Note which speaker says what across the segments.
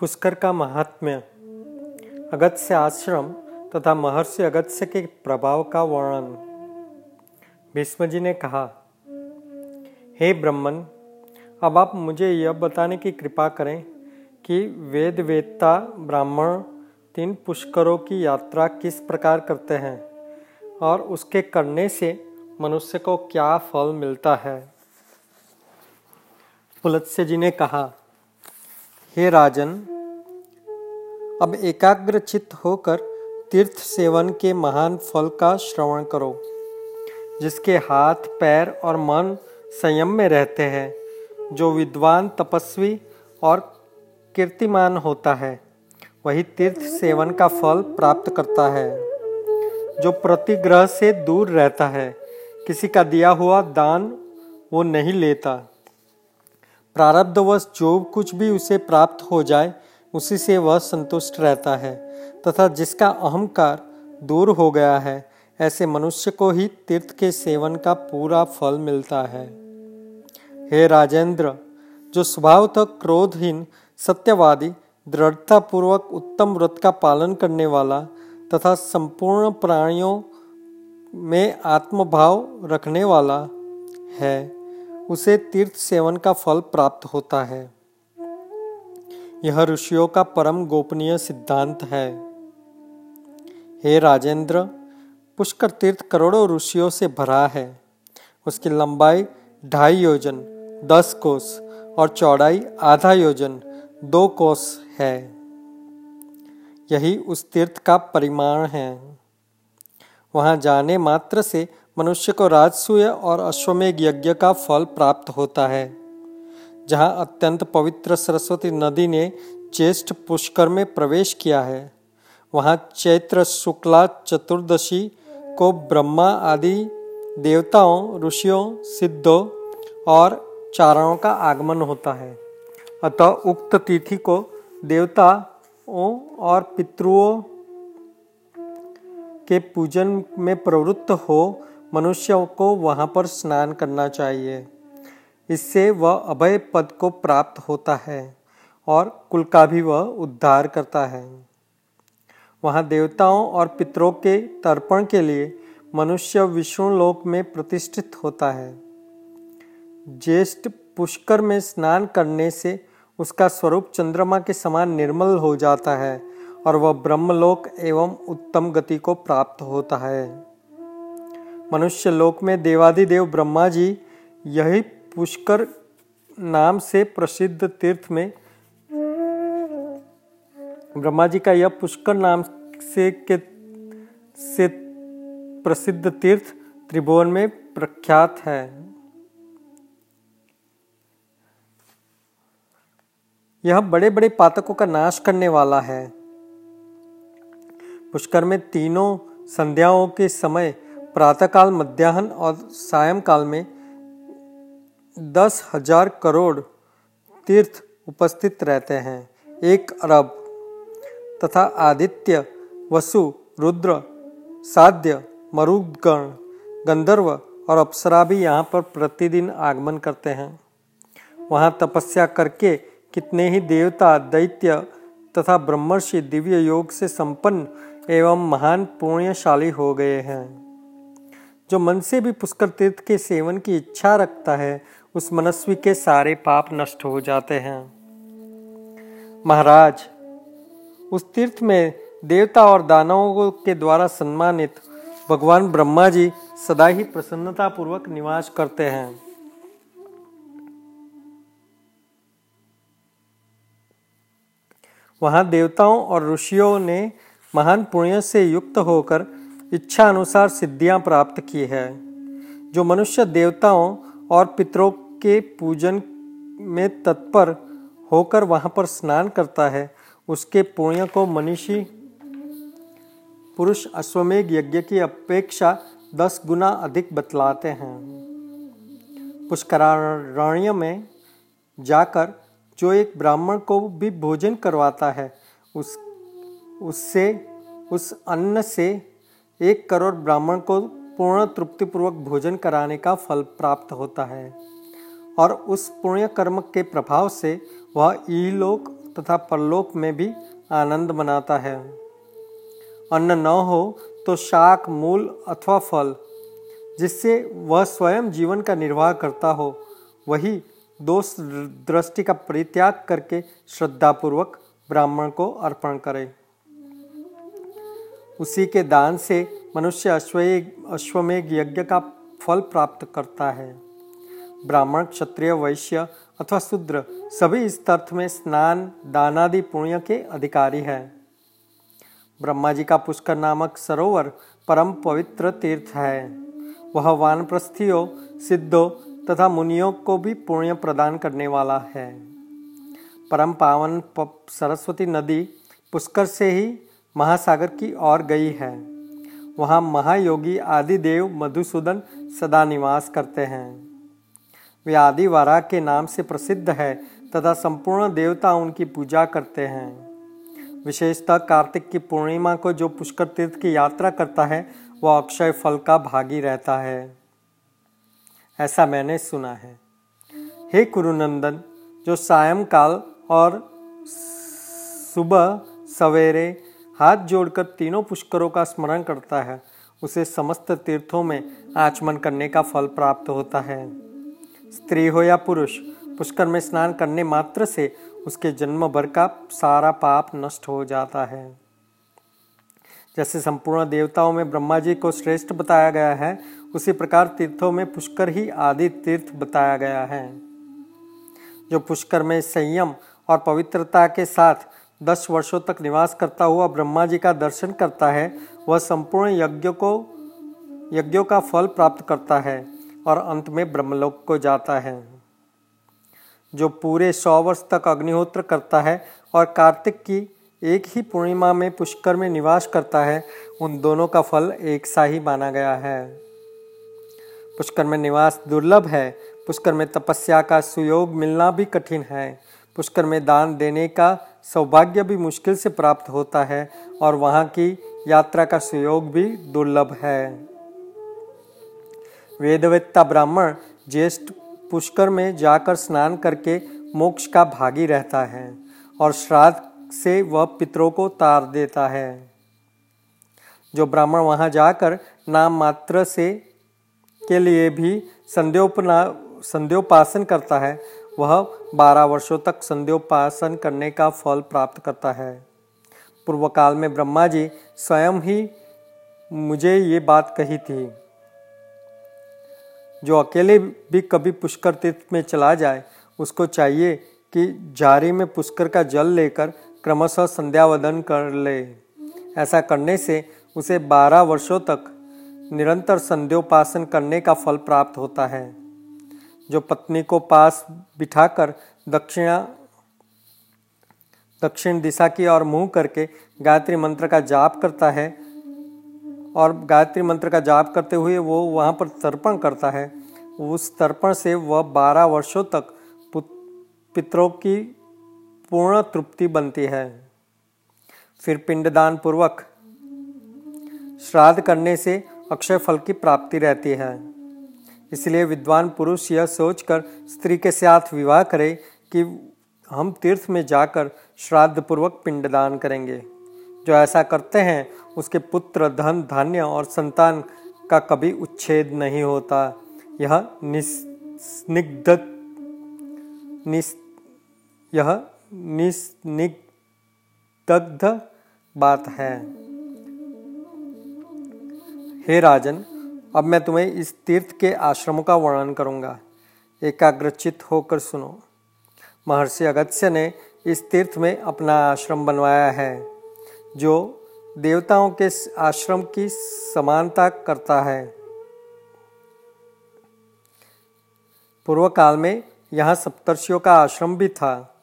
Speaker 1: पुष्कर का महात्म्य, अगत्य आश्रम तथा महर्षि अगत्य के प्रभाव का वर्णन। भीष्म जी ने कहा, हे ब्रह्मन, अब आप मुझे यह बताने की कृपा करें कि वेद वेदता ब्राह्मण तीन पुष्करों की यात्रा किस प्रकार करते हैं और उसके करने से मनुष्य को क्या फल मिलता है? पुलत्स्य जी ने कहा, हे राजन अब एकाग्र चित्त होकर तीर्थ सेवन के महान फल का श्रवण करो, जिसके हाथ, पैर और मन संयम में रहते हैं, जो विद्वान तपस्वी और कीर्तिमान होता है, वही तीर्थ सेवन का फल प्राप्त करता है, जो प्रतिग्रह से दूर रहता है, किसी का दिया हुआ दान वो नहीं लेता। प्रारब्धवश जो कुछ भी उसे प्राप्त हो जाए उसी से वह संतुष्ट रहता है तथा जिसका अहंकार दूर हो गया है, ऐसे मनुष्य को ही तीर्थ के सेवन का पूरा फल मिलता है। हे राजेंद्र, जो स्वभाव तक क्रोधहीन, सत्यवादी, दृढ़तापूर्वक उत्तम व्रत का पालन करने वाला तथा संपूर्ण प्राणियों में आत्मभाव रखने वाला है, उसे तीर्थ सेवन का फल प्राप्त होता है। यह ऋषियों का परम गोपनीय सिद्धांत है। हे राजेंद्र, पुष्कर तीर्थ करोड़ों ऋषियों से भरा है। उसकी लंबाई ढाई योजन, दस कोस और चौड़ाई आधा योजन, दो कोस है। यही उस तीर्थ का परिमाण है। वहाँ जाने मात्र से मनुष्य को राजसूय और अश्वमेघ यज्ञ का फल प्राप्त होता है। जहाँ अत्यंत पवित्र सरस्वती नदी ने ज्येष्ठ पुष्कर में प्रवेश किया है, वहाँ चैत्र, शुक्ला, चतुर्दशी को ब्रह्मा आदि देवताओं, ऋषियों, सिद्धों और चारणों का आगमन होता है। अतः उक्त तिथि को देवताओं और पितृओं के पूजन में प्रवृत्त हो, मनुष्यों को वहाँ पर स्नान करना चाहिए। इससे वह अभय पद को प्राप्त होता है और कुल का भी वह उद्धार करता है। वहाँ देवताओं और पितरों के तर्पण के लिए मनुष्य विष्णु लोक में प्रतिष्ठित होता है। ज्येष्ठ पुष्कर में स्नान करने से उसका स्वरूप चंद्रमा के समान निर्मल हो जाता है और वह ब्रह्मलोक एवं उत्तम गति को प्राप्त होता है। मनुष्य लोक में देवादिदेव ब्रह्मा जी यही पुष्कर नाम से प्रसिद्ध तीर्थ में ब्रह्मा जी का यह पुष्कर नाम से के, से प्रसिद्ध तीर्थ त्रिभुवन में प्रख्यात है। यह बड़े बड़े पातकों का नाश करने वाला है। पुष्कर में तीनों संध्याओं के समय प्रातःकाल, मध्याह्न और सायंकाल में दस हज़ार करोड़ तीर्थ उपस्थित रहते हैं। एक अरब तथा आदित्य, वसु, रुद्र, साध्य, मरुदगण, गंधर्व और अप्सरा भी यहाँ पर प्रतिदिन आगमन करते हैं। वहाँ तपस्या करके कितने ही देवता, दैत्य तथा ब्रह्मर्षि दिव्य योग से संपन्न एवं महान पुण्यशाली हो गए हैं। जो मन से भी पुष्कर तीर्थ के सेवन की इच्छा रखता है उस मनस्वी के सारे पाप नष्ट हो जाते हैं। महाराज, उस तीर्थ में देवता और दानवों के द्वारा सम्मानित भगवान ब्रह्मा जी सदा ही प्रसन्नता पूर्वक निवास करते हैं। वहाँ देवताओं और ऋषियों ने महान पुण्य से युक्त होकर इच्छा अनुसार सिद्धियाँ प्राप्त की है, जो मनुष्य देवताओं और पितरों के पूजन में तत्पर होकर वहाँ पर स्नान करता है। उसके पुण्य को मनीषी पुरुष अश्वमेघ यज्ञ की अपेक्षा दस गुना अधिक बतलाते हैं। पुष्करारण्य में जाकर जो एक ब्राह्मण को भी भोजन करवाता है, उस, उससे, उस अन्न से एक करोड़ ब्राह्मण को पूर्ण तृप्तिपूर्वक भोजन कराने का फल प्राप्त होता है। और उस पुण्य कर्म के प्रभाव से वह लोक तथा परलोक में भी आनंद मनाता है। अन्न न हो तो शाक, मूल अथवा फल, जिससे वह स्वयं जीवन का निर्वाह करता हो, वही दोष दृष्टि का परित्याग करके श्रद्धापूर्वक ब्राह्मण को अर्पण करे। उसी के दान से मनुष्य अश्वमेघ यज्ञ का फल प्राप्त करता है। ब्राह्मण, क्षत्रिय, वैश्य अथवा शूद्र सभी इस अर्थ में स्नान, दानादि पुण्य के अधिकारी हैं। ब्रह्मा जी का पुष्कर नामक सरोवर परम पवित्र तीर्थ है। वह वानप्रस्थियों, सिद्धों तथा मुनियों को भी पुण्य प्रदान करने वाला है। परम पावन सरस्वती नदी पुष्कर से ही महासागर की ओर गई है। वहाँ महायोगी आदि देव मधुसूदन सदा निवास करते हैं। वे आदिवारा के नाम से प्रसिद्ध है तथा संपूर्ण देवता उनकी पूजा करते हैं। विशेषतः कार्तिक की पूर्णिमा को जो पुष्कर तीर्थ की यात्रा करता है, वह अक्षय फल का भागी रहता है। ऐसा मैंने सुना है। हे कुरुनंदन, जो सायंकाल और सुबह सवेरे हाथ जोड़कर तीनों पुष्करों का स्मरण करता है। उसे समस्त तीर्थों में आचमन करने का फल प्राप्त होता है। स्त्री हो या पुरुष, पुष्कर में स्नान करने मात्र से उसके जन्म भर का सारा पाप नष्ट हो जाता है। जैसे संपूर्ण देवताओं में ब्रह्मा जी को श्रेष्ठ बताया गया है, उसी प्रकार तीर्थों में पुष्कर ही आदि तीर्थ बताया गया है। जो पुष्कर में संयम और पवित्रता के साथ दस वर्षों तक निवास करता हुआ ब्रह्मा जी का दर्शन करता है, वह संपूर्ण यज्ञ को, यज्ञों का फल प्राप्त करता है और अंत में ब्रह्मलोक को जाता है, जो पूरे सौ वर्ष तक अग्निहोत्र करता है और कार्तिक की एक ही पूर्णिमा में पुष्कर में निवास करता है, उन दोनों का फल एक सा ही माना गया है। पुष्कर में निवास दुर्लभ है, पुष्कर में तपस्या का सुयोग मिलना भी कठिन है, पुष्कर में दान देने का सौभाग्य भी मुश्किल से प्राप्त होता है और वहाँ की यात्रा का सुयोग भी दुर्लभ है। वेदवेत्ता ब्राह्मण ज्येष्ठ पुष्कर में जाकर स्नान करके मोक्ष का भागी रहता है और श्राद्ध से वह पितरों को तार देता है। जो ब्राह्मण वहाँ जाकर नाम मात्र से के लिए भी संध्योपना, संध्योपासन करता है वह बारह वर्षों तक संध्योपासन करने का फल प्राप्त करता है। पूर्व काल में ब्रह्मा जी स्वयं ही मुझे ये बात कही थी। जो अकेले भी कभी पुष्कर तीर्थ में चला जाए, उसको चाहिए कि जारी में पुष्कर का जल लेकर क्रमशः संध्यावदन कर ले। ऐसा करने से उसे बारह वर्षों तक निरंतर संध्योपासन करने का फल प्राप्त होता है। जो पत्नी को पास बिठाकर दक्षिणा, दक्षिण दिशा की ओर मुँह करके गायत्री मंत्र का जाप करता है और गायत्री मंत्र का जाप करते हुए वो वहाँ पर तर्पण करता है। उस तर्पण से वह बारह वर्षों तक पितरों की पूर्ण तृप्ति बनती है। फिर पिंडदान पूर्वक श्राद्ध करने से अक्षय फल की प्राप्ति रहती है। इसलिए विद्वान पुरुष यह सोचकर स्त्री के साथ विवाह करे कि हम तीर्थ में जाकर श्राद्ध पूर्वक पिंडदान करेंगे। जो ऐसा करते हैं, उसके पुत्र, धन, धान्य और संतान का कभी उच्छेद नहीं होता। यह निस्निग्ध निस्, यह निस्निग्ध बात है। हे राजन अब मैं तुम्हें इस तीर्थ के आश्रमों का वर्णन करूँगा। एकाग्रचित होकर सुनो। महर्षि अगत्य ने इस तीर्थ में अपना आश्रम बनवाया है, जो देवताओं के आश्रम की समानता करता है। पूर्व काल में यहाँ सप्तर्षियों का आश्रम भी था।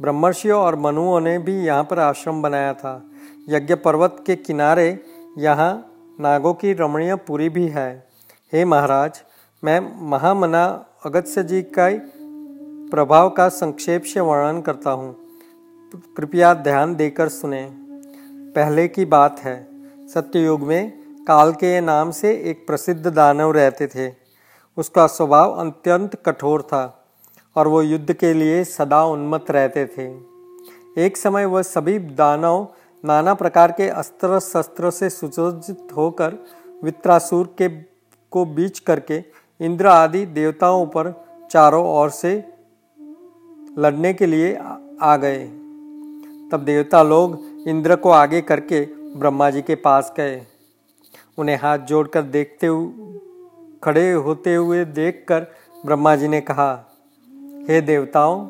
Speaker 1: ब्रह्मर्षियों और मनुओं ने भी यहाँ पर आश्रम बनाया था। यज्ञ पर्वत के किनारे यहाँ नागों की रमणीय पुरी भी है। हे महाराज, मैं महामना अगत्य जी का प्रभाव का संक्षेप से वर्णन करता हूँ। कृपया ध्यान देकर सुने। पहले की बात है, सत्ययुग में काल के नाम से एक प्रसिद्ध दानव रहते थे। उसका स्वभाव अत्यंत कठोर था और वो युद्ध के लिए सदा उन्मत्त रहते थे। एक समय वह सभी दानव नाना प्रकार के अस्त्र शस्त्र से सुसज्जित होकर वित्रासुर के, को बीच करके इंद्र आदि देवताओं पर चारों ओर से लड़ने के लिए आ गए। तब देवता लोग इंद्र को आगे करके ब्रह्मा जी के पास गए। उन्हें हाथ जोड़कर देखते हुए खड़े होते हुए देखकर ब्रह्मा जी ने कहा, हे देवताओं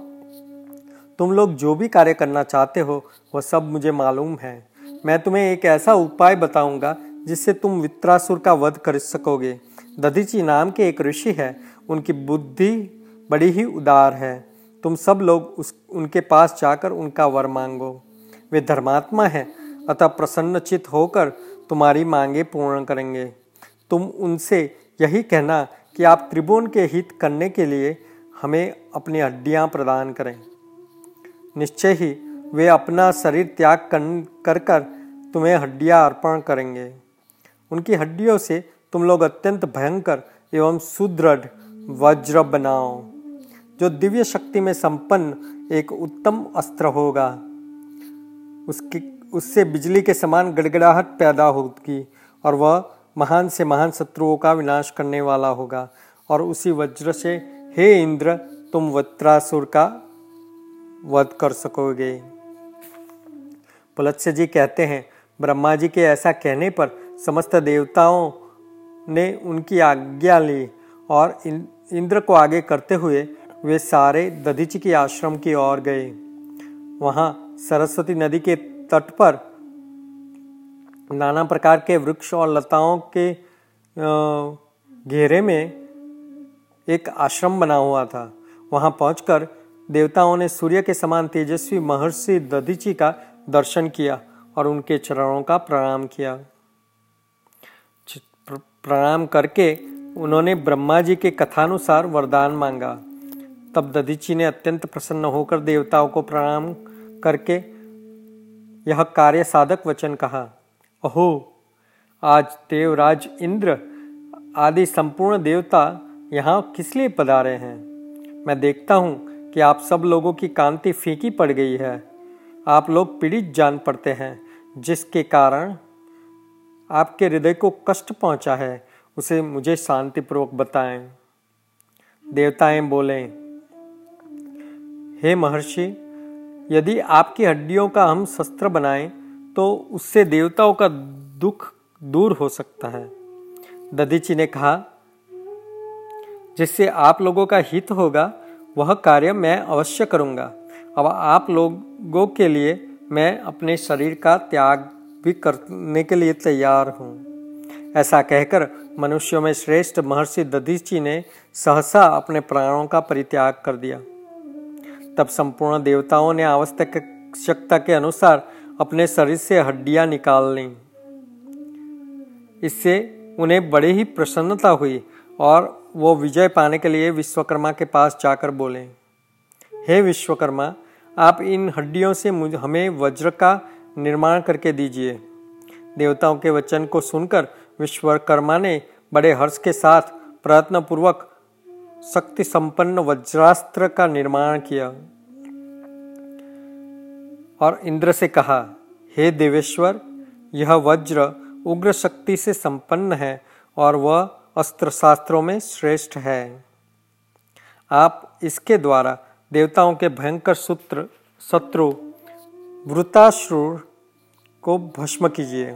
Speaker 1: तुम लोग जो भी कार्य करना चाहते हो वह सब मुझे मालूम है। मैं तुम्हें एक ऐसा उपाय बताऊँगा, जिससे तुम वित्रासुर का वध कर सकोगे। दधीची नाम के एक ऋषि है, उनकी बुद्धि बड़ी ही उदार है। तुम सब लोग उस, उनके पास जाकर उनका वर मांगो। वे धर्मात्मा है, अतः प्रसन्नचित होकर तुम्हारी मांगे पूर्ण करेंगे। तुम उनसे यही कहना कि आप त्रिभुवन के हित करने के लिए हमें अपनी हड्डियाँ प्रदान करें। निश्चय ही वे अपना शरीर त्याग कर कर तुम्हें हड्डियाँ अर्पण करेंगे। उनकी हड्डियों से तुम लोग अत्यंत भयंकर एवं सुदृढ़ वज्र बनाओ, जो दिव्य शक्ति में संपन्न एक उत्तम अस्त्र होगा। उसकी, उससे बिजली के समान गड़गड़ाहट पैदा होगी और वह महान से महान शत्रुओं का विनाश करने वाला होगा। और उसी वज्र से, हे इंद्र, तुम वत्रासुर का वध कर सकोगे। पुलत्स्य जी कहते हैं, ब्रह्मा जी के ऐसा कहने पर समस्त देवताओं ने उनकी आज्ञा ली और इंद्र को आगे करते हुए वे सारे दधीची के आश्रम की ओर गए। वहाँ सरस्वती नदी के तट पर नाना प्रकार के वृक्ष और लताओं के घेरे में एक आश्रम बना हुआ था। वहाँ पहुंचकर देवताओं ने सूर्य के समान तेजस्वी महर्षि दधीची का दर्शन किया और उनके चरणों का प्रणाम किया। प्रणाम करके उन्होंने ब्रह्मा जी के कथानुसार वरदान मांगा। तब दधीची ने अत्यंत प्रसन्न होकर देवताओं को प्रणाम करके यह कार्य साधक वचन कहा अहो आज देवराज इंद्र आदि संपूर्ण देवता यहाँ किस लिए पधारे हैं? मैं देखता हूँ कि आप सब लोगों की कांति फीकी पड़ गई है। आप लोग पीड़ित जान पड़ते हैं, जिसके कारण आपके हृदय को कष्ट पहुँचा है, उसे मुझे शांतिपूर्वक बताएँ। देवताएँ बोले, हे महर्षि, यदि आपकी हड्डियों का हम शस्त्र बनाएँ तो उससे देवताओं का दुख दूर हो सकता है। ददीची ने कहा, जिससे आप लोगों का हित होगा वह कार्य मैं अवश्य करूँगा। अब आप लोगों के लिए मैं अपने शरीर का त्याग भी करने के लिए तैयार हूँ। ऐसा कहकर मनुष्यों में श्रेष्ठ महर्षि दधीची ने सहसा अपने प्राणों का परित्याग कर दिया। तब संपूर्ण देवताओं ने आवश्यकता के अनुसार अपने शरीर से हड्डियाँ निकाल ली। इससे उन्हें बड़ी ही प्रसन्नता हुई और वो विजय पाने के लिए विश्वकर्मा के पास जाकर बोले, हे विश्वकर्मा, आप इन हड्डियों से मुझ, हमें वज्र का निर्माण करके दीजिए देवताओं के वचन को सुनकर विश्वकर्मा ने बड़े हर्ष के साथ प्रयत्नपूर्वक शक्ति संपन्न वज्रास्त्र का निर्माण किया और इंद्र से कहा, हे देवेश्वर, यह वज्र उग्र शक्ति से संपन्न है और वह अस्त्र शास्त्रों में श्रेष्ठ है। आप इसके द्वारा देवताओं के भयंकर सूत्र, शत्रु, वृताश्रुर को भस्म कीजिए।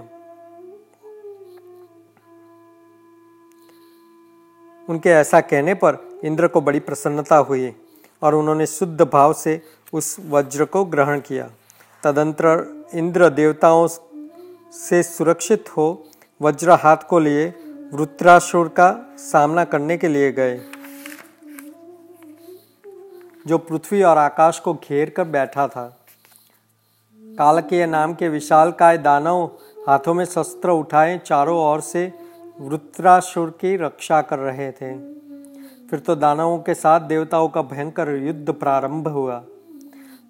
Speaker 1: उनके ऐसा कहने पर इंद्र को बड़ी प्रसन्नता हुई और उन्होंने शुद्ध भाव से उस वज्र को ग्रहण किया। तदंतर इंद्र देवताओं से सुरक्षित हो वज्र हाथ को लिए वृत्रासुर का सामना करने के लिए गए, जो पृथ्वी और आकाश को घेर कर बैठा था। कालकेय नाम के विशाल काय दानव हाथों में शस्त्र उठाए, चारों ओर से वृत्रासुर की रक्षा कर रहे थे। फिर तो दानवों के साथ देवताओं का भयंकर युद्ध प्रारंभ हुआ।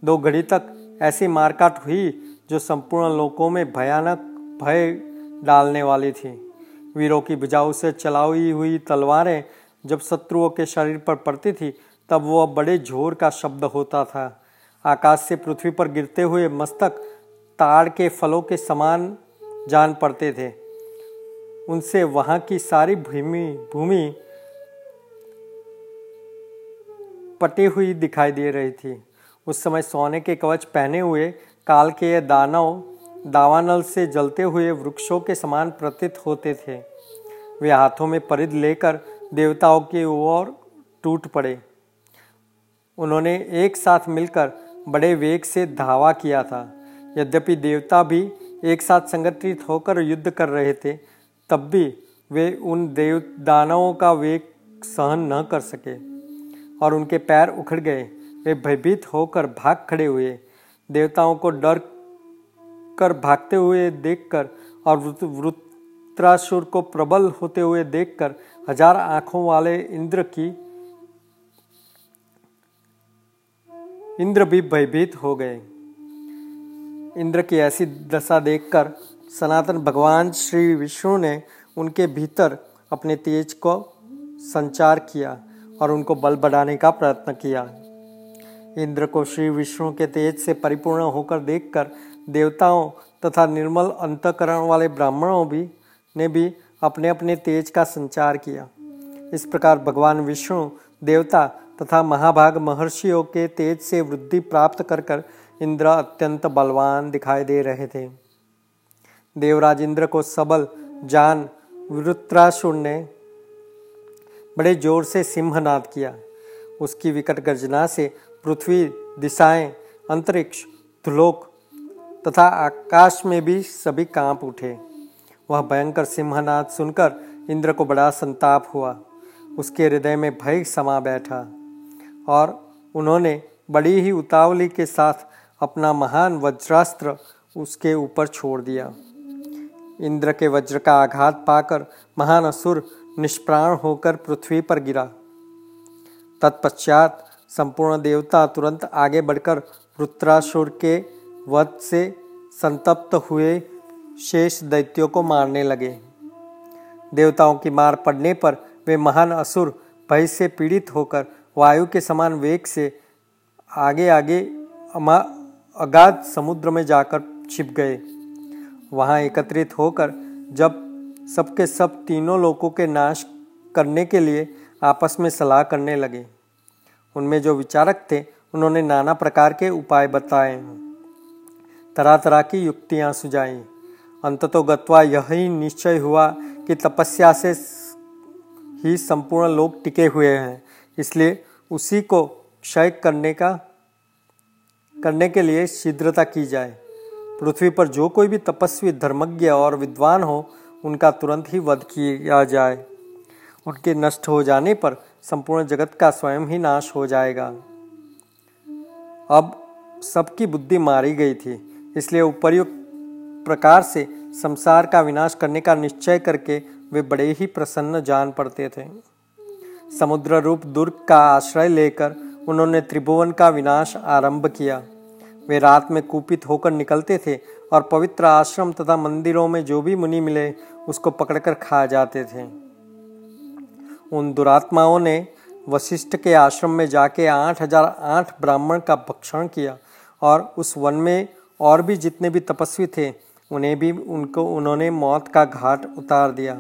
Speaker 1: दो घड़ी तक ऐसी मारकाट हुई, जो संपूर्ण लोकों में भयानक भय डालने वाली थी। वीरों की भुजाओं से चलाई हुई तलवारें जब शत्रुओं के शरीर पर पड़ती थी, तब वह बड़े ज़ोर का शब्द होता था। आकाश से पृथ्वी पर गिरते हुए मस्तक ताड़ के फलों के समान जान पड़ते थे। उनसे वहाँ की सारी भूमि भूमि पटी हुई दिखाई दे रही थी। उस समय सोने के कवच पहने हुए काल के दानव दावानल से जलते हुए वृक्षों के समान प्रतीत होते थे। वे हाथों में परिध लेकर देवताओं की ओर टूट पड़े। उन्होंने एक साथ मिलकर बड़े वेग से धावा किया था। यद्यपि देवता भी एक साथ संगठित होकर युद्ध कर रहे थे, तब भी वे उन देव दानवों का वेग सहन न कर सके और उनके पैर उखड़ गए। वे भयभीत होकर भाग खड़े हुए। देवताओं को डर कर भागते हुए देखकर और वृत्रासुर को प्रबल होते हुए देखकर, हज़ार आँखों वाले इंद्र की, इंद्र भी भयभीत हो गए। इंद्र की ऐसी दशा देखकर सनातन भगवान श्री विष्णु ने उनके भीतर अपने तेज को संचार किया और उनको बल बढ़ाने का प्रयत्न किया। इंद्र को श्री विष्णु के तेज से परिपूर्ण होकर देखकर देवताओं तथा निर्मल अंतकरण वाले ब्राह्मणों भी, ने भी अपने अपने तेज का संचार किया। इस प्रकार भगवान विष्णु देवता तथा महाभाग महर्षियों के तेज से वृद्धि प्राप्त कर कर इंद्र अत्यंत बलवान दिखाई दे रहे थे। देवराज इंद्र को सबल, जान वृत्रासुर ने बड़े ज़ोर से सिंहनाद किया। उसकी विकट गर्जना से पृथ्वी, दिशाएँ, अंतरिक्ष धुलोक तथा आकाश में भी सभी काँप उठे। वह भयंकर सिंहनाद सुनकर इंद्र को बड़ा संताप हुआ। उसके हृदय में भय समा बैठा और उन्होंने बड़ी ही उतावली के साथ अपना महान वज्रास्त्र उसके ऊपर छोड़ दिया। इंद्र के वज्र का आघात पाकर महान असुर निष्प्राण होकर पृथ्वी पर गिरा। तत्पश्चात संपूर्ण देवता तुरंत आगे बढ़कर रुद्रासुर के वध से संतप्त हुए शेष दैत्यों को मारने लगे। देवताओं की मार पड़ने पर वे महान असुर भय से पीड़ित होकर वायु के समान वेग से आगे आगे अगाध समुद्र में जाकर छिप गए। वहाँ एकत्रित होकर जब सबके सब तीनों लोगों के नाश करने के लिए आपस में सलाह करने लगे। उनमें जो विचारक थे, उन्होंने नाना प्रकार के उपाय बताए। तरह तरह की युक्तियाँ सुझाई। अंततो गत्वा यही निश्चय हुआ कि तपस्या से ही संपूर्ण लोग टिके हुए हैं। इसलिए उसी को क्षय करने का करने के लिए शीघ्रता की जाए। पृथ्वी पर जो कोई भी तपस्वी, धर्मज्ञ और विद्वान हो, उनका तुरंत ही वध किया जाए। उनके नष्ट हो जाने पर संपूर्ण जगत का स्वयं ही नाश हो जाएगा। अब सबकी बुद्धि मारी गई थी। इसलिए उपर्युक्त प्रकार से संसार का विनाश करने का निश्चय करके वे बड़े ही प्रसन्न जान पड़ते थे। समुद्र रूप दुर्ग का आश्रय लेकर उन्होंने त्रिभुवन का विनाश आरंभ किया। वे रात में कुपित होकर निकलते थे और पवित्र आश्रम तथा मंदिरों में जो भी मुनि मिले उसको पकड़कर खा जाते थे। उन दुरात्माओं ने वशिष्ठ के आश्रम में जाके आठ हज़ार आठ ब्राह्मण का भक्षण किया और उस वन में और भी जितने भी तपस्वी थे, उन्हें भी उनको, उन्होंने मौत का घाट उतार दिया।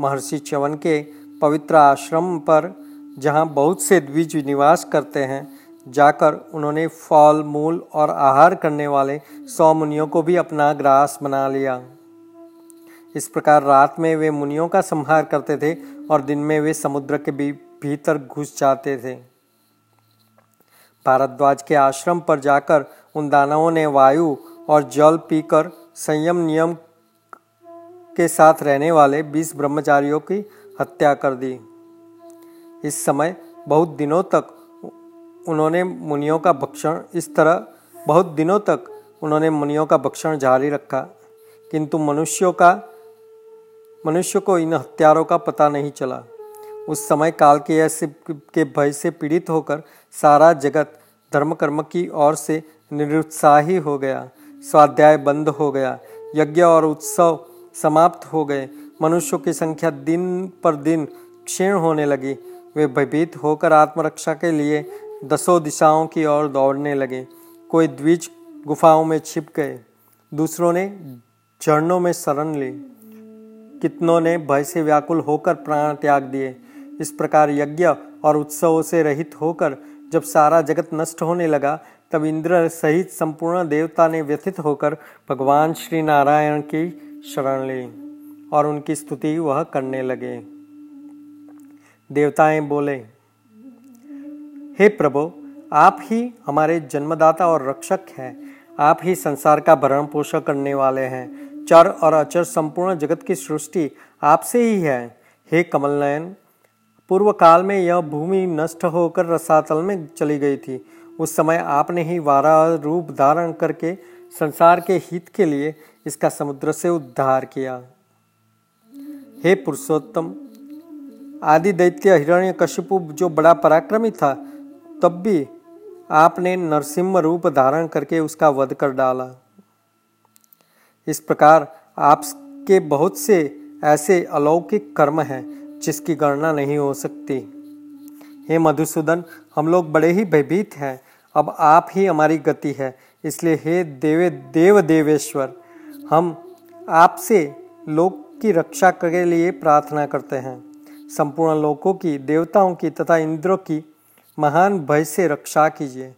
Speaker 1: महर्षि च्यवन के पवित्र आश्रम पर, जहाँ बहुत से द्विज निवास करते हैं, जाकर उन्होंने फल, मूल और आहार करने वाले सौ मुनियों को भी अपना ग्रास बना लिया। इस प्रकार रात में वे मुनियों का संहार करते थे और दिन में वे समुद्र के भी, भीतर घुस जाते थे। भारद्वाज के आश्रम पर जाकर उन दानवों ने वायु और जल पीकर संयम नियम के साथ रहने वाले बीस ब्रह्मचारियों की हत्या कर दी। इस समय बहुत दिनों तक उन्होंने मुनियों का भक्षण, इस तरह बहुत दिनों तक उन्होंने मुनियों का भक्षण जारी रखा। किंतु मनुष्यों का, मनुष्य को इन हत्यारों का पता नहीं चला। उस समय काल के ऐसे के भय से पीड़ित होकर सारा जगत धर्म कर्म की ओर से निरुत्साही हो गया। स्वाध्याय बंद हो गया। यज्ञ और उत्सव समाप्त हो गए। मनुष्यों की संख्या दिन पर दिन क्षीण होने लगी। वे भयभीत होकर आत्मरक्षा के लिए दसों दिशाओं की ओर दौड़ने लगे। कोई द्विज गुफाओं में छिप गए। दूसरों ने झरनों में शरण ली। कितनों ने भय से व्याकुल होकर प्राण त्याग दिए। इस प्रकार यज्ञ और उत्सवों से रहित होकर जब सारा जगत नष्ट होने लगा, तब इंद्र सहित संपूर्ण देवता ने व्यथित होकर भगवान श्री नारायण की शरण ली और उनकी स्तुति वह करने लगे। देवताएँ बोले, हे प्रभु, आप ही हमारे जन्मदाता और रक्षक हैं। आप ही संसार का भरण पोषण करने वाले हैं। चर और अचर संपूर्ण जगत की सृष्टि आपसे ही है। हे कमल नयन पूर्व काल में यह भूमि नष्ट होकर रसातल में चली गई थी। उस समय आपने ही वारा रूप धारण करके संसार के हित के लिए इसका समुद्र से उद्धार किया। हे पुरुषोत्तम आदि दैत्य हिरण्य कशिपु जो बड़ा पराक्रमी था, तब भी आपने नरसिम्ह रूप धारण करके उसका वध कर डाला। इस प्रकार आपके बहुत से ऐसे अलौकिक कर्म हैं जिसकी गणना नहीं हो सकती। हे मधुसूदन, हम लोग बड़े ही भयभीत हैं। अब आप ही हमारी गति है। इसलिए हे देवे, देव देवेश्वर, हम आपसे लोक की रक्षा के लिए प्रार्थना करते हैं। संपूर्ण लोकों की, देवताओं की तथा इंद्रों की महान भय से रक्षा कीजिए।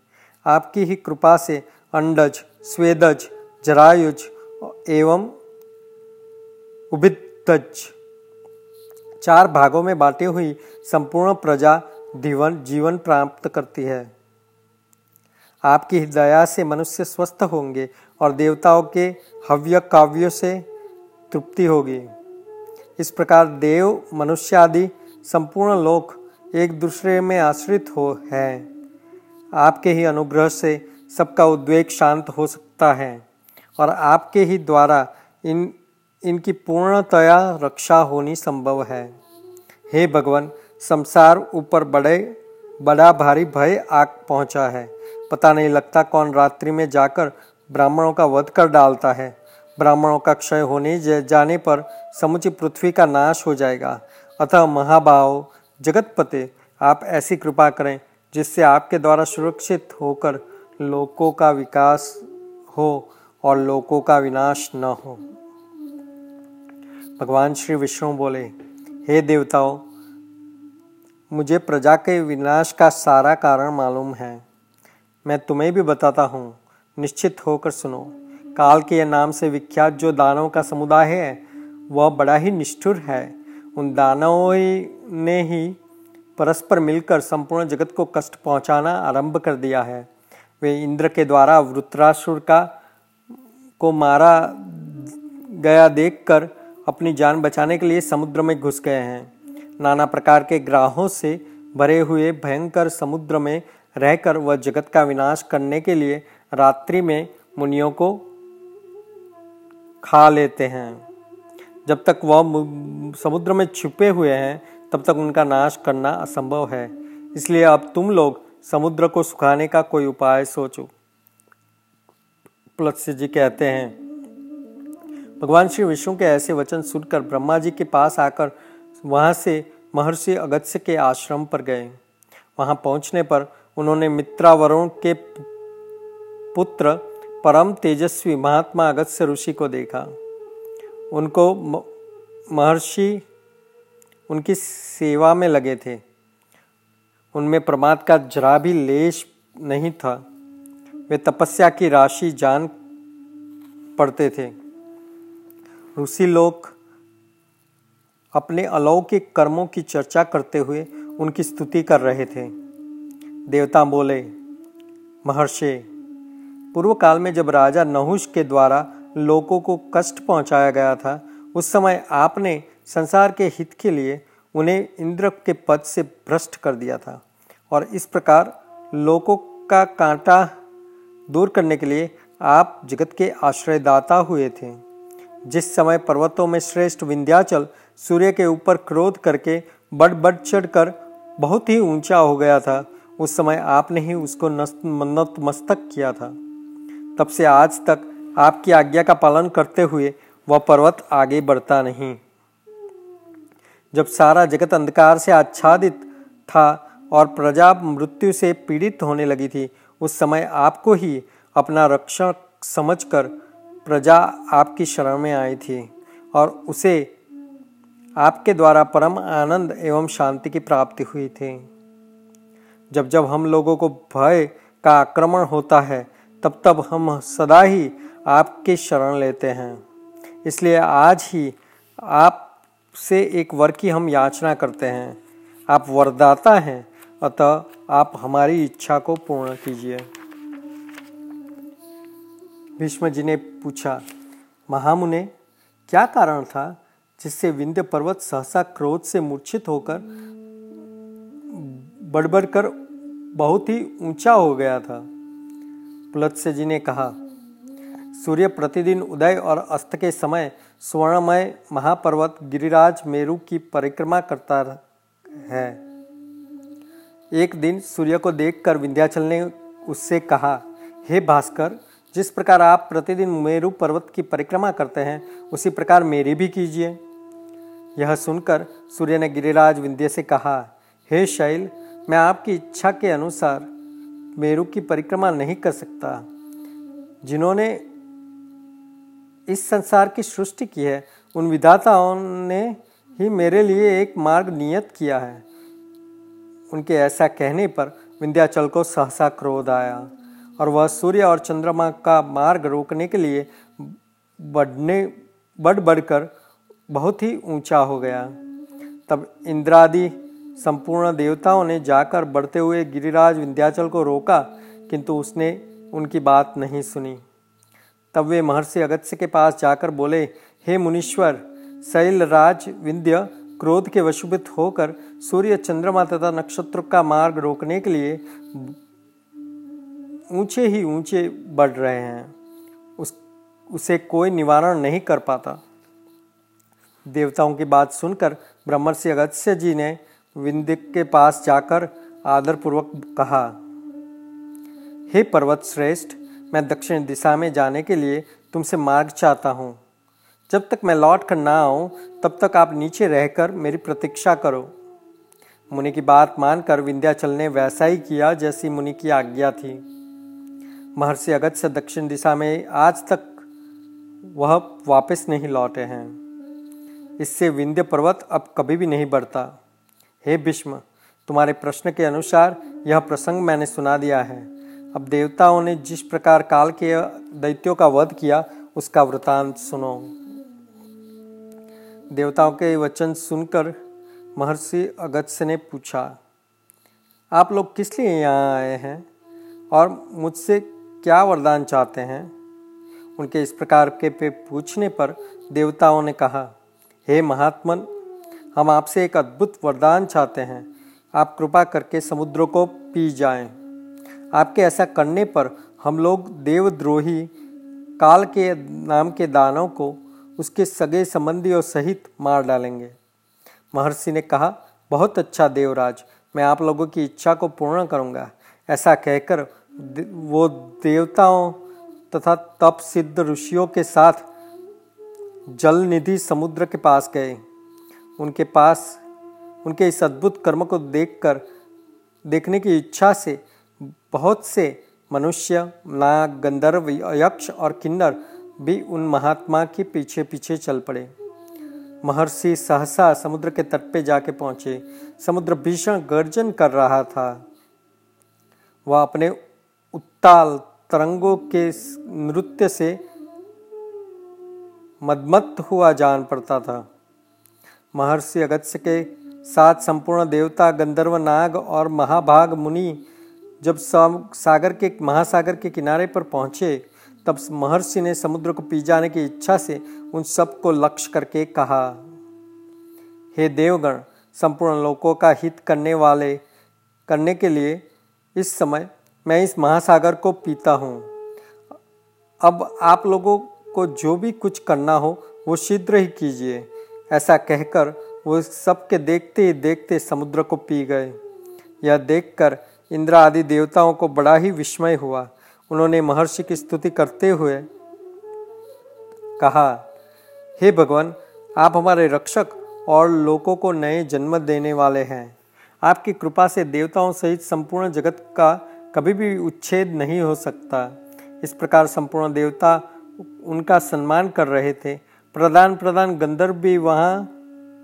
Speaker 1: आपकी ही कृपा से अंडज, स्वेदज, जरायुज एवं उभितज चार भागों में बांटी हुई संपूर्ण प्रजा जीवन जीवन प्राप्त करती है। आपकी दया से मनुष्य स्वस्थ होंगे और देवताओं के हव्य काव्यों से तृप्ति होगी। इस प्रकार देव, मनुष्य आदि संपूर्ण लोक एक दूसरे में आश्रित हो है। आपके ही अनुग्रह से सबका उद्वेग शांत हो सकता है और आपके ही द्वारा इन इनकी पूर्णतया रक्षा होनी संभव है। हे भगवान, संसार ऊपर बड़े, बड़ा भारी भय आग पहुँचा है। पता नहीं लगता कौन रात्रि में जाकर ब्राह्मणों का वध कर डालता है। ब्राह्मणों का क्षय होने जाने पर समुची पृथ्वी का नाश हो जाएगा। अतः महाभाव जगतपते, आप ऐसी कृपा करें, जिससे आपके द्वारा सुरक्षित होकर लोकों का विकास हो और लोकों का विनाश न हो। भगवान श्री विष्णु बोले, हे देवताओं, मुझे प्रजा के विनाश का सारा कारण मालूम है। मैं तुम्हें भी बताता हूँ, निश्चित होकर सुनो। काल के नाम से विख्यात जो दानों का समुदाय है, वह बड़ा ही निष्ठुर है। उन दानवों ने ही परस्पर मिलकर संपूर्ण जगत को कष्ट पहुंचाना आरंभ कर दिया है। वे इंद्र के द्वारा वृत्रासुर का, को मारा गया देखकर अपनी जान बचाने के लिए समुद्र में घुस गए हैं। नाना प्रकार के ग्राहों से भरे हुए भयंकर समुद्र में रहकर वह जगत का विनाश करने के लिए रात्रि में मुनियों को खा लेते हैं। जब तक वह समुद्र में छुपे हुए हैं, तब तक उनका नाश करना असंभव है। इसलिए अब तुम लोग समुद्र को सुखाने का कोई उपाय सोचो। प्लस्य जी कहते हैं भगवान श्री विष्णु के ऐसे वचन सुनकर ब्रह्मा जी के पास आकर वहाँ से महर्षि अगत्य के आश्रम पर गए। वहाँ पहुँचने पर उन्होंने मित्रा वरुण के पुत्र परम तेजस्वी महात्मा अगत्य ऋषि को देखा। उनको महर्षि उनकी सेवा में लगे थे। उनमें प्रमाद का जरा भी लेश नहीं था। वे तपस्या की राशि जान पड़ते थे। ऋषि लोग अपने अलौकिक कर्मों की चर्चा करते हुए उनकी स्तुति कर रहे थे। देवता बोले, महर्षि पूर्व काल में जब राजा नहुष के द्वारा लोगों को कष्ट पहुँचाया गया था, उस समय आपने संसार के हित के लिए उन्हें इंद्र के पद से भ्रष्ट कर दिया था और इस प्रकार लोगों का कांटा दूर करने के लिए आप जगत के आश्रयदाता हुए थे। जिस समय पर्वतों में श्रेष्ठ विंध्याचल सूर्य के ऊपर क्रोध करके बड़ बड़ चढ़कर बहुत ही ऊँचा हो गया था, उस समय आपने ही उसको नत मस्तक किया था। तब से आज तक आपकी आज्ञा का पालन करते हुए वह पर्वत आगे बढ़ता नहीं। जब सारा जगत अंधकार से आच्छादित था और प्रजा मृत्यु से पीड़ित होने लगी थी, उस समय आपको ही अपना रक्षक समझकर प्रजा आपकी शरण में आई थी और उसे आपके द्वारा परम आनंद एवं शांति की प्राप्ति हुई थी। जब जब हम लोगों को भय का आक्रमण होता है, तब तब हम सदा ही आपके शरण लेते हैं। इसलिए आज ही आप से एक वर की हम याचना करते हैं। आप वरदाता हैं, अतः आप हमारी इच्छा को पूर्ण कीजिए। भीष्म जी ने पूछा, महामुने, क्या कारण था जिससे विंध्य पर्वत सहसा क्रोध से मूर्छित होकर बड़बड़ कर बहुत ही ऊँचा हो गया था? पुलत्स्य जी ने कहा, सूर्य प्रतिदिन उदय और अस्त के समय स्वर्णमय महापर्वत गिरिराज मेरु की परिक्रमा करता है। एक दिन सूर्य को देखकर विंध्याचल ने उससे कहा, हे भास्कर जिस प्रकार आप प्रतिदिन मेरु पर्वत की परिक्रमा करते हैं, उसी प्रकार मेरी भी कीजिए। यह सुनकर सूर्य ने गिरिराज विंध्य से कहा, हे शैल, मैं आपकी इच्छा के अनुसार मेरु की परिक्रमा नहीं कर सकता। जिन्होंने इस संसार की सृष्टि की है, उन विधाताओं ने ही मेरे लिए एक मार्ग नियत किया है। उनके ऐसा कहने पर विंध्याचल को सहसा क्रोध आया। और वह सूर्य और चंद्रमा का मार्ग रोकने के लिए बढ़ने, बढ़ बढ़कर बहुत ही ऊँचा हो गया। तब इंद्रादि संपूर्ण देवताओं ने जाकर बढ़ते हुए गिरिराज विंध्याचल को रोका, किंतु उसने उनकी बात नहीं सुनी। तब वे महर्षि अगत्य के पास जाकर बोले, हे मुनीश्वर शैलराज विंध्य क्रोध के वशुभित होकर सूर्य, चंद्रमा तथा नक्षत्र का मार्ग रोकने के लिए ऊँचे ही ऊँचे बढ़ रहे हैं। उस, उसे कोई निवारण नहीं कर पाता। देवताओं की बात सुनकर ब्रह्मर्षि अगत्य जी ने विंध्य के पास जाकर आदरपूर्वक कहा, हे पर्वत श्रेष्ठ, मैं दक्षिण दिशा में जाने के लिए तुमसे मार्ग चाहता हूँ। जब तक मैं लौट कर ना आऊँ, तब तक आप नीचे रहकर मेरी प्रतीक्षा करो। मुनि की बात मानकर विंध्याचल ने वैसा ही किया जैसी मुनि की आज्ञा थी। महर्षि अगत से दक्षिण दिशा में आज तक वह वापस नहीं लौटे हैं। इससे विंध्य पर्वत अब कभी भी नहीं बढ़ता। हे भीष्म, तुम्हारे प्रश्न के अनुसार यह प्रसंग मैंने सुना दिया है। अब देवताओं ने जिस प्रकार काल के दैत्यों का वध किया, उसका वृतांत सुनो। देवताओं के वचन सुनकर महर्षि अगत्य ने पूछा, आप लोग किस लिए यहाँ आए हैं? और मुझसे क्या वरदान चाहते हैं? उनके इस प्रकार के पे पूछने पर देवताओं ने कहा, हे महात्मन, हम आपसे एक अद्भुत वरदान चाहते हैं। आप कृपा करके समुद्र को पी जाएँ। आपके ऐसा करने पर हम लोग देवद्रोही काल के नाम के दानों को उसके सगे संबंधियों सहित मार डालेंगे। महर्षि ने कहा, बहुत अच्छा देवराज, मैं आप लोगों की इच्छा को पूर्ण करूँगा। ऐसा कहकर वो देवताओं तथा तप सिद्ध ऋषियों के साथ जल निधि समुद्र के पास गए। उनके पास, उनके इस अद्भुत कर्म को देखकर, देखने की इच्छा से बहुत से मनुष्य, नाग, गंधर्व, यक्ष और किन्नर भी उन महात्मा के पीछे पीछे चल पड़े। महर्षि सहसा समुद्र के तट पे जाके पहुँचे। समुद्र भीषण गर्जन कर रहा था। वह अपने उत्ताल तरंगों के नृत्य से मदमत्त हुआ जान पड़ता था। महर्षि अगत्य के साथ संपूर्ण देवता गंधर्व नाग और महाभाग मुनि जब सागर के, महासागर के किनारे पर पहुँचे, तब महर्षि ने समुद्र को पी जाने की इच्छा से उन सबको लक्ष्य करके कहा, हे देवगण, संपूर्ण लोकों का हित करने वाले, करने के लिए इस समय मैं इस महासागर को पीता हूँ। अब आप लोगों को जो भी कुछ करना हो, वो शीघ्र ही कीजिए। ऐसा कहकर वो सबके देखते ही देखते समुद्र को पी गए। यह देखकर इंद्र आदि देवताओं को बड़ा ही विस्मय हुआ। उन्होंने महर्षि की स्तुति करते हुए कहा, हे भगवान, आप हमारे रक्षक और लोगों को नए जन्म देने वाले हैं। आपकी कृपा से देवताओं सहित संपूर्ण जगत का कभी भी उच्छेद नहीं हो सकता। इस प्रकार संपूर्ण देवता उनका सम्मान कर रहे थे। प्रदान प्रदान गंधर्व भी वहाँ,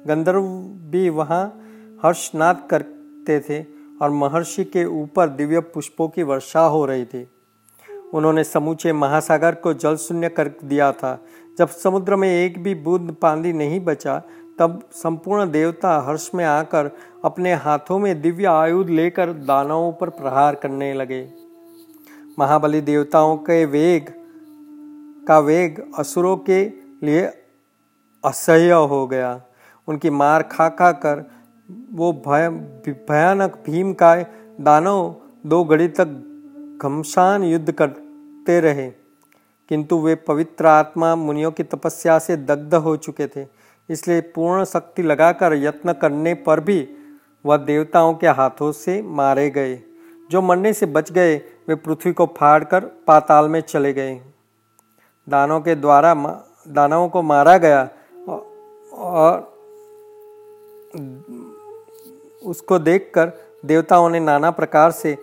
Speaker 1: गंधर्व भी वहाँ हर्षनाद करते थे और महर्षि के ऊपर दिव्य पुष्पों की वर्षा हो रही थी। उन्होंने समूचे महासागर को जल शून्य कर दिया था। जब समुद्र में एक भी बूंद पानी नहीं बचा तब संपूर्ण देवता हर्ष में आकर अपने हाथों में दिव्य आयुध लेकर दानवों पर प्रहार करने लगे। महाबली देवताओं के वेग, का वेग असुरों के लिए असह्य हो गया। उनकी मार खा खा कर वो भय, भयानक भीम का दानव दो घड़ी तक घमसान युद्ध करते रहे, किंतु वे पवित्र आत्मा मुनियों की तपस्या से दग्ध हो चुके थे। इसलिए पूर्ण शक्ति लगाकर यत्न करने पर भी वह देवताओं के हाथों से मारे गए। जो मरने से बच गए, वे पृथ्वी को फाड़कर पाताल में चले गए। दानों के द्वारा दानवों को मारा गया और उसको देखकर देवताओं ने नाना प्रकार से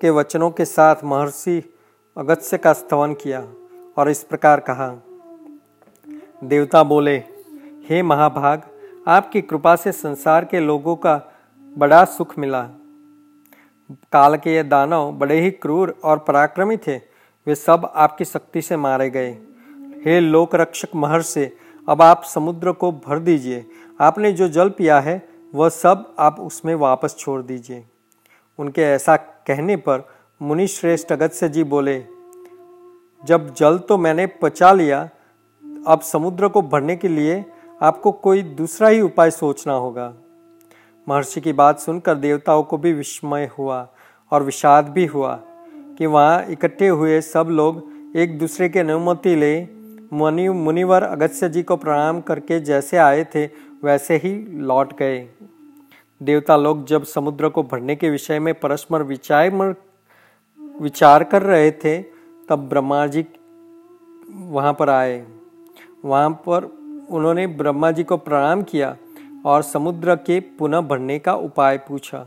Speaker 1: के वचनों के साथ महर्षि अगत्य का स्तवन किया और इस प्रकार कहा, देवता बोले हे महाभाग, आपकी कृपा से संसार के लोगों का बड़ा सुख मिला। काल के ये दानव बड़े ही क्रूर और पराक्रमी थे। वे सब आपकी शक्ति से मारे गए। हे लोक रक्षक महर्षि, अब आप समुद्र को भर दीजिए। आपने जो जल पिया है, वह सब आप उसमें वापस छोड़ दीजिए। उनके ऐसा कहने पर मुनि श्रेष्ठ अगत्य जी बोले, जब जल तो मैंने पचा लिया, अब समुद्र को भरने के लिए आपको कोई दूसरा ही उपाय सोचना होगा। महर्षि की बात सुनकर देवताओं को भी विस्मय हुआ और विषाद भी हुआ कि वहाँ इकट्ठे हुए सब लोग एक दूसरे के अनुमति ले मुनि, मुनिवर अगस्त्य जी को प्रणाम करके जैसे आए थे, वैसे ही लौट गए। देवता लोग जब समुद्र को भरने के विषय में परस्पर विचार विचार कर रहे थे, तब ब्रह्मा जी वहाँ पर आए। वहाँ पर उन्होंने ब्रह्मा जी को प्रणाम किया और समुद्र के पुनः भरने का उपाय पूछा।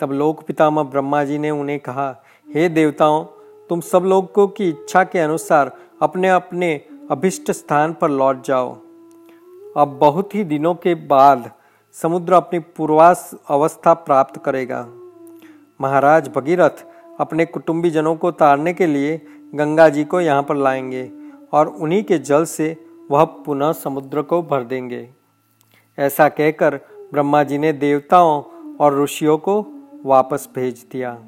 Speaker 1: तब लोक पितामह ब्रह्मा जी ने उन्हें कहा, हे देवताओं, तुम सब लोगों की इच्छा के अनुसार अपने अपने अभिष्ट स्थान पर लौट जाओ। अब बहुत ही दिनों के बाद समुद्र अपनी पूर्वास अवस्था प्राप्त करेगा। महाराज भगीरथ अपने कुटुंबी जनों को तारने के लिए गंगा जी को यहाँ पर लाएँगे और उन्हीं के जल से वह पुनः समुद्र को भर देंगे। ऐसा कहकर ब्रह्मा जी ने देवताओं और ऋषियों को वापस भेज दिया।